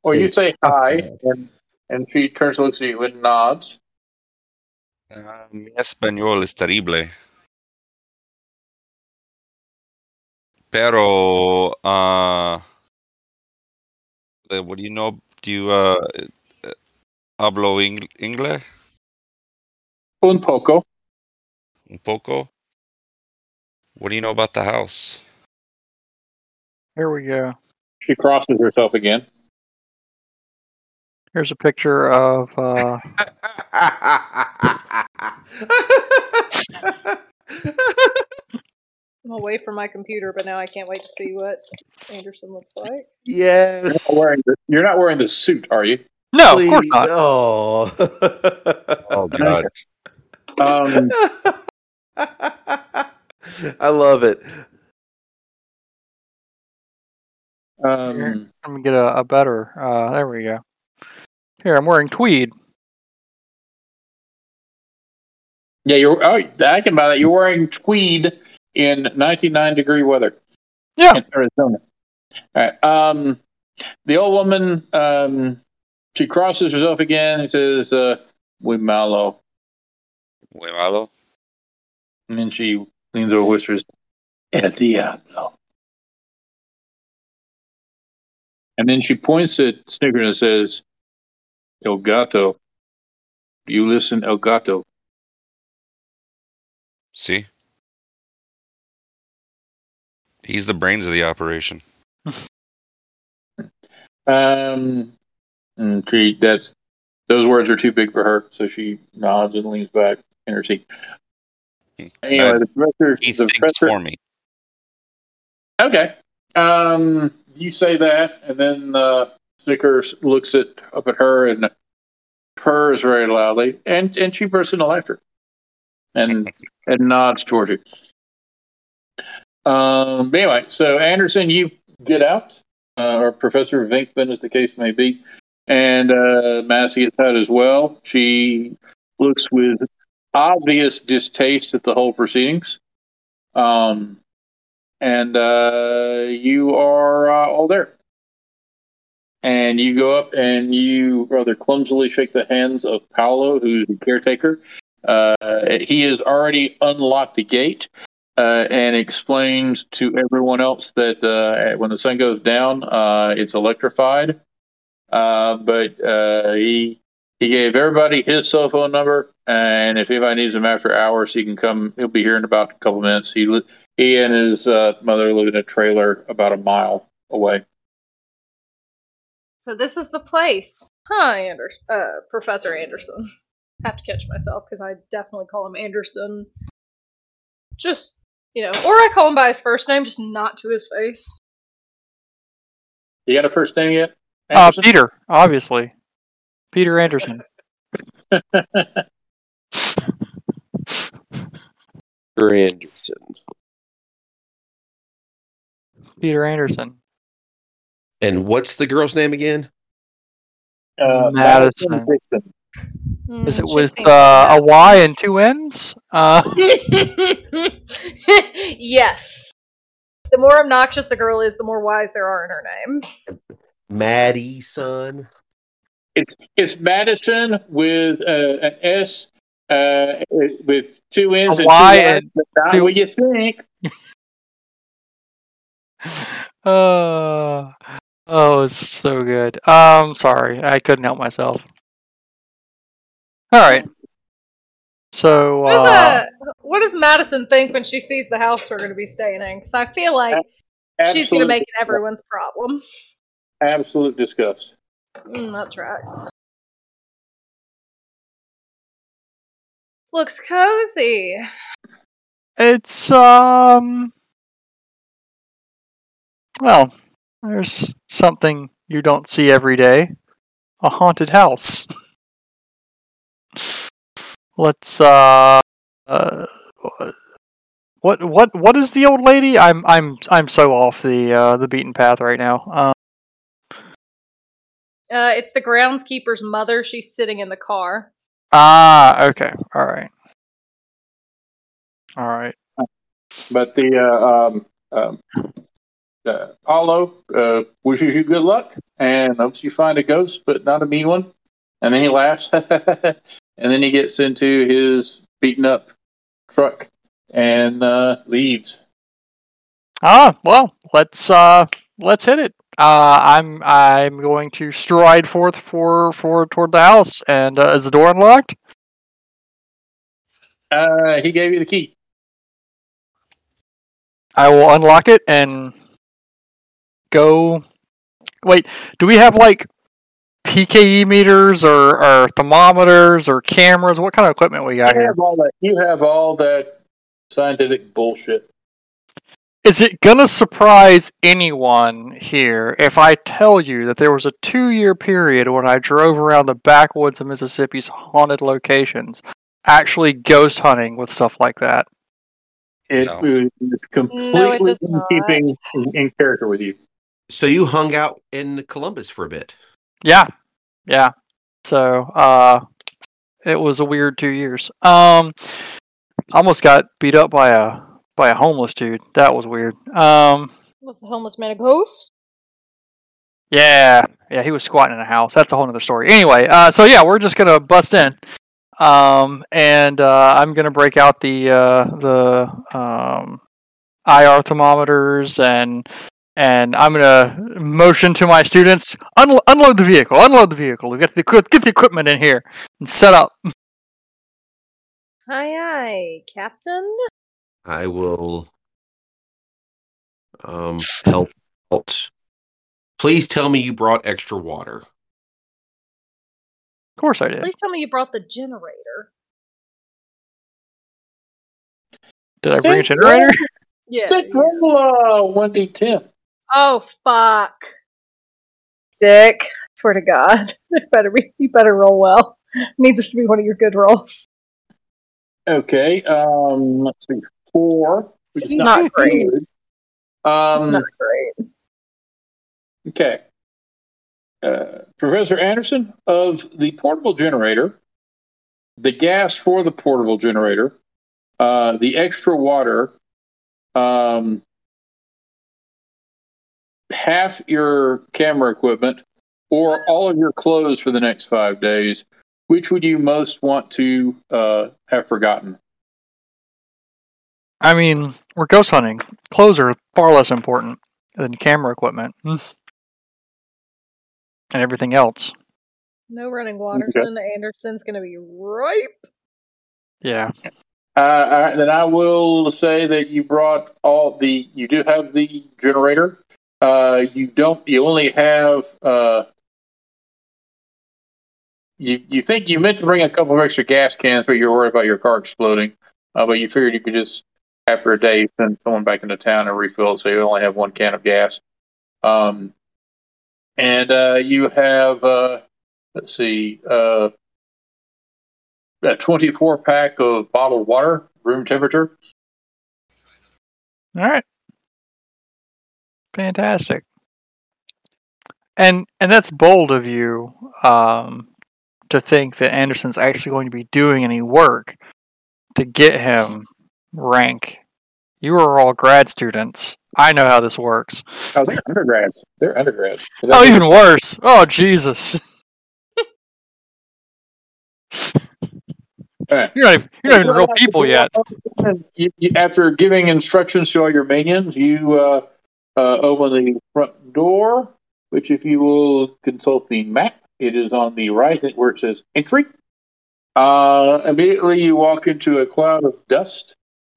or you say hi, and, and she turns and looks at you and nods. Uh, mi español es terrible. Pero, uh, what do you know? Do you uh, uh, hablo ing- inglés Un poco. un poco? What do you know about the house? Here we go. She crosses herself again. Here's a picture of. Uh, I'm away from my computer, but now I can't wait to see what Anderson looks like. You're yes. not wearing the, you're not wearing the suit, are you? no, of course not. Oh. Oh God! [LAUGHS] Um, I love it. Um, Let me get a, a better. Uh, there we go. Here, I'm wearing tweed. yeah, you're. Oh, I can buy that. You're wearing tweed in 99 degree weather Yeah. in Arizona. All right. Um, the old woman. Um, she crosses herself again and says, uh, "Muy malo," Muy malo. and then she leans over, and whispers, "El diablo." And then she points at Snicker and says, El gato. You listen, El gato. See, he's the brains of the operation. [LAUGHS] Um, and she, that's, those words are too big for her, so she nods and leans back in her seat. Anyway, Uh, the professor, He the thinks professor, for me. okay. Um, you say that, and then uh, Snickers looks at up at her and purrs very loudly, and and she bursts into laughter, and and nods toward you. Um, anyway, so Anderson, you get out, uh, or Professor Venkman, as the case may be, and uh, Massey gets out as well. She looks with obvious distaste at the whole proceedings. Um, and uh, you are uh, all there. And you go up and you rather clumsily shake the hands of Paolo, who's the caretaker, Uh, he has already unlocked the gate uh, and explained to everyone else that uh, when the sun goes down, uh, it's electrified. But he he gave everybody his cell phone number, and if anybody needs him after hours, he can come. He'll be here in about a couple minutes. He he and his uh, mother live in a trailer about a mile away. So this is the place. Hi, Anders- uh, Professor Anderson. Have to catch myself because I definitely call him Anderson. Just you know, or I call him by his first name, just not to his face. You got a first name yet? Uh, Peter, obviously. Peter Anderson. [LAUGHS] Peter Anderson. Peter Anderson. And what's the girl's name again? Uh, Madison. Dixon. Mm, Is it with seems uh, a bad. Y and two N's? Uh, [LAUGHS] yes. The more obnoxious a girl is, the more Y's there are in her name. Maddie, son. It's it's Madison with uh, an S uh, with two N's A and Y two Y's, and not two- what you think. [LAUGHS] uh, [LAUGHS] oh, it's so good. Um, sorry, I couldn't help myself. All right. So, What, does, uh, uh, what does Madison think when she sees the house we're going to be staying in? Because I feel like she's going to make it everyone's problem. absolute disgust. Mm, that tracks. Looks cozy. it's um, well, there's something you don't see every day: a haunted house. Let's uh, uh, what what what is the old lady? I'm I'm I'm so off the uh the beaten path right now. Um, Uh, it's the groundskeeper's mother. She's sitting in the car. ah, okay, all right, all right. But the uh, um, um, uh, Paulo uh, wishes you good luck and hopes you find a ghost, but not a mean one. And then he laughs, [LAUGHS] and then he gets into his beaten up truck and uh, leaves. Ah, well, let's uh let's hit it. Uh I'm I'm going to stride forth for for toward the house and uh, is the door unlocked? Uh, he gave you the key. I will unlock it and go Wait, do we have like PKE meters or, or thermometers or cameras? What kind of equipment we got You here? have all that. You have all that scientific bullshit. Is it gonna surprise anyone here if I tell you that there was a two year period when I drove around the backwoods of Mississippi's haunted locations, actually ghost hunting with stuff like that? It No. is completely does in keeping in, in character with you. So you hung out in Columbus for a bit. Yeah, yeah. So, uh, it was a weird two years. Um, almost got beat up by a by a homeless dude. That was weird. Um, Was the homeless man a ghost? Yeah, yeah, he was squatting in a house. That's a whole other story. Anyway, uh, so yeah, we're just gonna bust in, um, and uh, I'm gonna break out the uh, the um, IR thermometers and and I'm gonna motion to my students unload the vehicle, unload the vehicle, get the get the equipment in here and set up. Aye, aye, Captain. I will um help out. Please tell me you brought extra water. Of course I did. Please tell me you brought the generator. Did I bring a generator? Yeah. Stick 1d10. Oh fuck. Stick. Swear to God. [LAUGHS] It better be you better roll well. I need this to be one of your good rolls. Okay. Um, let's see, four. Which is It's not great. good. It's Um, not great. Okay. Uh, Professor Anderson, of the portable generator, the gas for the portable generator, uh, the extra water, um, half your camera equipment, or all of your clothes for the next five days, which would you most want to uh, have forgotten? I mean, we're ghost hunting. Clothes are far less important than camera equipment Hmm. and everything else. No running water, Watterson. Anderson's gonna be ripe. Yeah. Uh, all right, then I will say that you brought all the. You do have the generator. Uh, you don't. You only have. Uh, you you think you meant to bring a couple of extra gas cans, but you're worried about your car exploding. Uh, but you figured you could just after a day send someone back into town and refill, it, so you only have one can of gas. Um, and uh, you have. Uh, let's see. Uh, a 24 pack of bottled water, room temperature. All right. Fantastic. And and that's bold of you um, to think that Anderson's actually going to be doing any work to get him rank. You are all grad students. I know how this works. Oh, they're undergrads. They're undergrads. [LAUGHS] Oh, even worse. Oh, Jesus. [LAUGHS] Alright. You're not even, you're not even real people yet. You, you, after giving instructions to all your minions, you uh, uh, open the front door, which, if you will consult the map, it is on the right where it says entry. Uh, immediately, you walk into a cloud of dust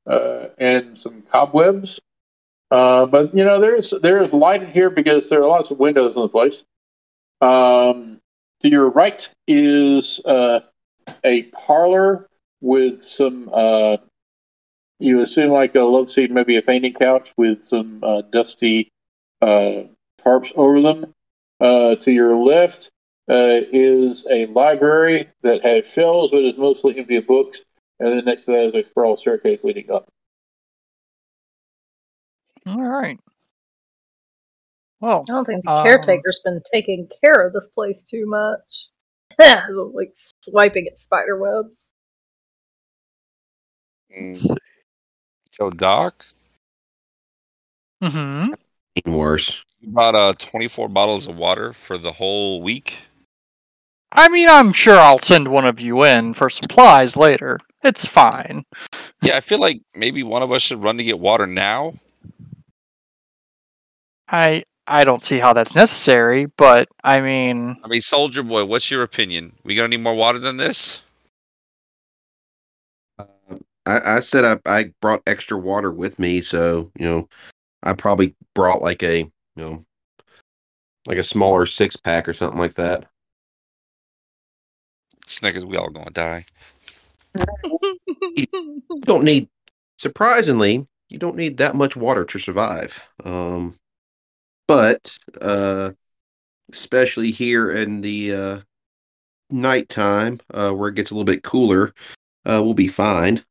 uh, and some cobwebs. Uh, but you know there's there is light in here because there are lots of windows in the place. Um, to your right is uh, a parlor with some uh, you assume like a love seat, maybe a fainting couch with some uh, dusty uh, tarps over them. Uh, to your left uh, is a library that has shelves but is mostly empty of books, and then next to that is a spiral staircase leading up. All right. Well, I don't think the Um, caretaker's been taking care of this place too much. [LAUGHS] like swiping at spider webs. Mm. So Doc, Mm-hmm. Worse. you bought uh 24 bottles of water for the whole week. I mean, I'm sure I'll send one of you in for supplies later. It's fine. Yeah, I feel like maybe one of us should run to get water now. I I don't see how that's necessary, but I mean, I mean, Soldier Boy, what's your opinion? We gonna need more water than this? I, I said I, I brought extra water with me, so you know, I probably brought like a you know, like a smaller six pack or something like that. Snickers, we all gonna die. [LAUGHS] You don't need, surprisingly, you don't need that much water to survive. Um, but uh, especially here in the uh, nighttime, uh, where it gets a little bit cooler, uh, we'll be fine.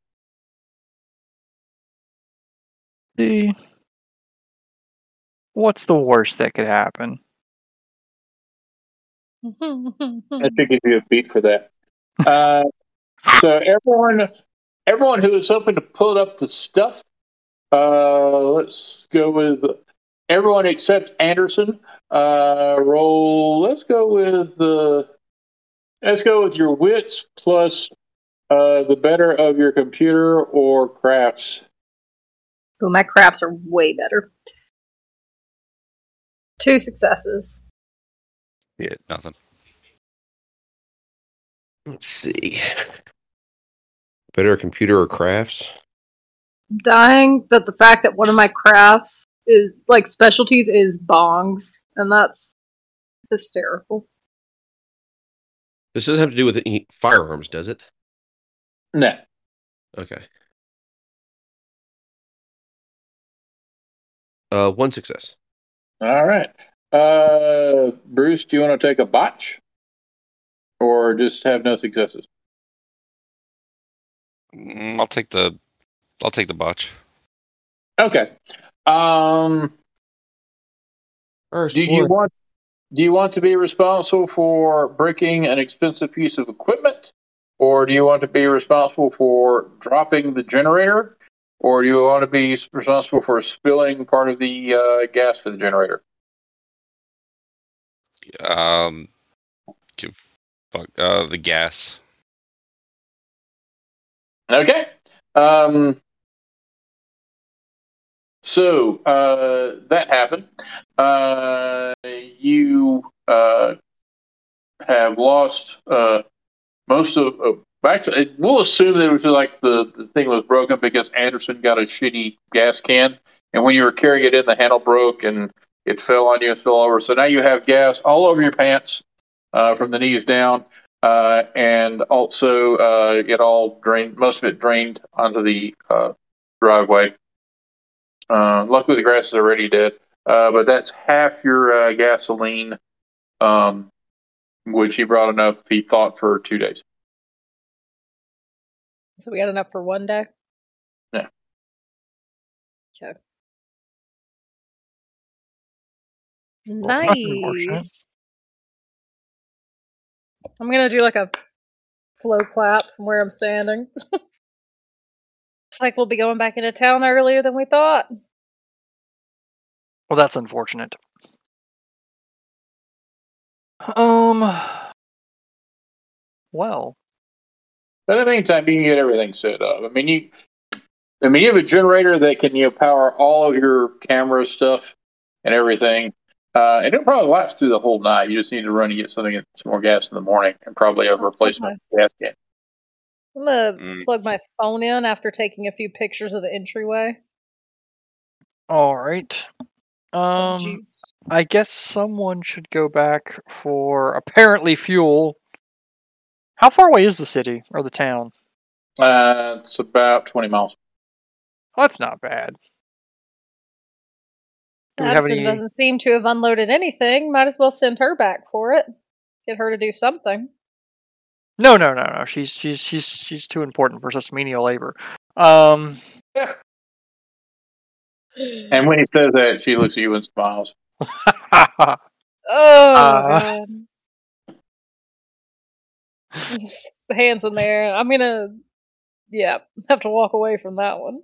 The what's the worst that could happen? [LAUGHS] I should give you a beat for that. Uh, so everyone, everyone who is hoping to pull up the stuff, uh, let's go with everyone except Anderson. Uh, roll. Let's go with the. let's go with your wits plus uh, the better of your computer or crafts. Ooh, my crafts are way better. Two successes. Yeah, nothing. Let's see. Better computer or crafts? Dying that the fact that one of my crafts is like specialties is bongs, and that's hysterical. This doesn't have to do with any firearms, does it? No. Okay. Uh, one success. All right. Uh, Bruce, do you want to take a botch, or just have no successes? Mm, I'll take the, I'll take the botch. Okay. Um, First, do you one. want do you want to be responsible for breaking an expensive piece of equipment, or do you want to be responsible for dropping the generator, or do you want to be responsible for spilling part of the uh, gas for the generator? Um, give- Fuck, uh, the gas. Okay. Um, so uh, that happened. Uh, you uh, have lost uh, most of. Uh, actually, we'll assume that it was like the, the thing was broken because Anderson got a shitty gas can, and when you were carrying it in, the handle broke and it fell on you and fell over. So now you have gas all over your pants uh, from the knees down uh, and also uh, it all drained, most of it drained onto the uh, driveway. Uh, luckily, the grass is already dead, uh, but that's half your gasoline, um, which he brought enough, he thought, for two days. So we got enough for one day? Yeah. Okay. Well. Nice. I'm gonna do like a slow clap from where I'm standing. [LAUGHS] it's like we'll be going back into town earlier than we thought. Well, that's unfortunate. Um. [SIGHS] Well, But in the meantime, you can get everything set up. I mean, you, I mean, you have a generator that can you know power all of your camera stuff and everything, uh, and it'll probably last through the whole night. You just need to run and get something, some more gas in the morning, and probably a replacement gas can. I'm gonna Mm. plug my phone in after taking a few pictures of the entryway. all right. Um, juice. I guess someone should go back for apparently fuel. How far away is the city or the town? Uh, it's about twenty miles. Oh, that's not bad. Do we have Addison any? doesn't seem to have unloaded anything. Might as well send her back for it. Get her to do something. No, no, no, no. She's she's she's she's too important for such menial labor. Um, [SIGHS] And when he says that, she looks at you and smiles. [LAUGHS] Oh Uh. God. [LAUGHS] the hands in there. I'm gonna yeah, have to walk away from that one.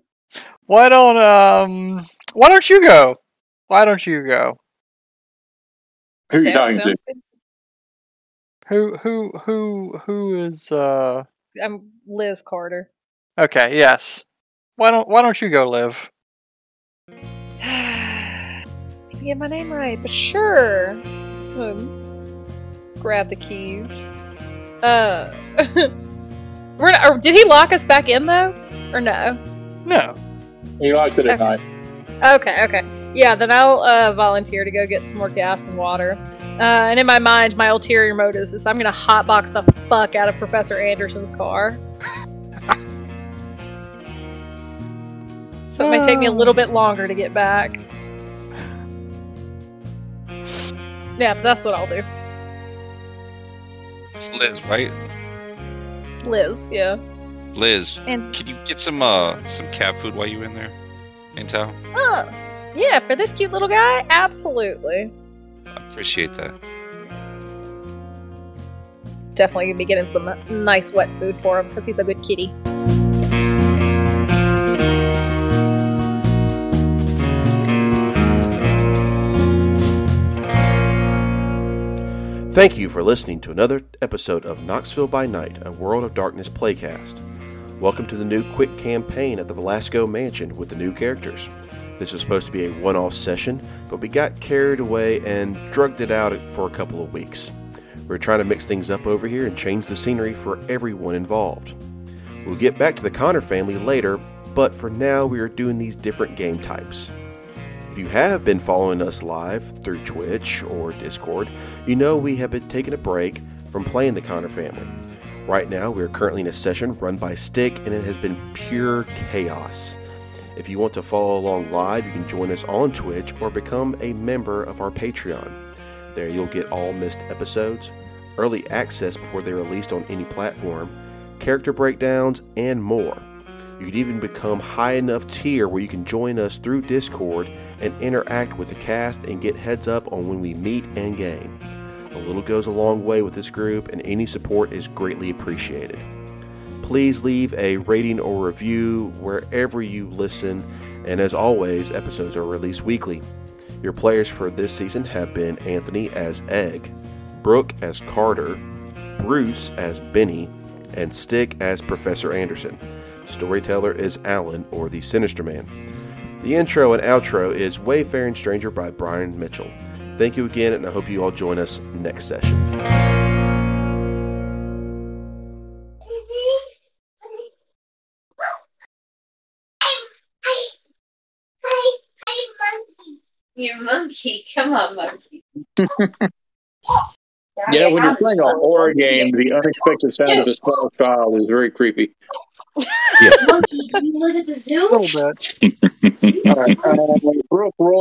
why don't um why don't you go? Why don't you go? Who are you Yeah, talking to? Who who who who is uh I'm Liz Carter. okay, yes. Why don't why don't you go live? Didn't get my name right, but sure. Um, grab the keys. Uh, [LAUGHS] we're not, or did he lock us back in though, or no? No. He likes it at Okay. night. Okay, okay. Yeah, then I'll uh, volunteer to go get some more gas and water. Uh, and in my mind, my ulterior motive is I'm gonna hotbox the fuck out of Professor Anderson's car. so it may take me a little bit longer to get back. Yeah, but that's what I'll do. Liz, right? Liz, yeah. Liz, And can you get some uh some cat food while you're in there? In town? oh, yeah, for this cute little guy, absolutely. I appreciate that. Definitely gonna be getting some nice wet food for him because he's a good kitty. Thank you for listening to another episode of Knoxville by Night, a World of Darkness playcast. Welcome to the new quick campaign at the Velasco Mansion with the new characters. This was supposed to be a one off session, but we got carried away and drugged it out for a couple of weeks. We're trying to mix things up over here and change the scenery for everyone involved. We'll get back to the Connor family later, but for now we are doing these different game types. If you have been following us live through Twitch or Discord, you know we have been taking a break from playing the Connor family. Right now, we are currently in a session run by Stick, and it has been pure chaos. If you want to follow along live, you can join us on Twitch or become a member of our Patreon. There, you'll get all missed episodes, early access before they're released on any platform, character breakdowns, and more. You could even become high enough tier where you can join us through Discord and interact with the cast and get heads up on when we meet and game. A little goes a long way with this group, and any support is greatly appreciated. Please leave a rating or review wherever you listen, and as always, episodes are released weekly. Your players for this season have been Anthony as Egg, Brooke as Carter, Bruce as Benny, and Stick as Professor Anderson. Storyteller is Alan, or the Sinister Man. The intro and outro is Wayfaring Stranger by Brian Mitchell. Thank you again, and I hope you all join us next session. Your monkey. Come on, monkey. [LAUGHS] Yeah, when you're playing a horror game, the unexpected sound of a small child is very creepy. Monkey, you look at the zoo? A little bit. [LAUGHS] All right, uh, [LAUGHS] Brooke, roll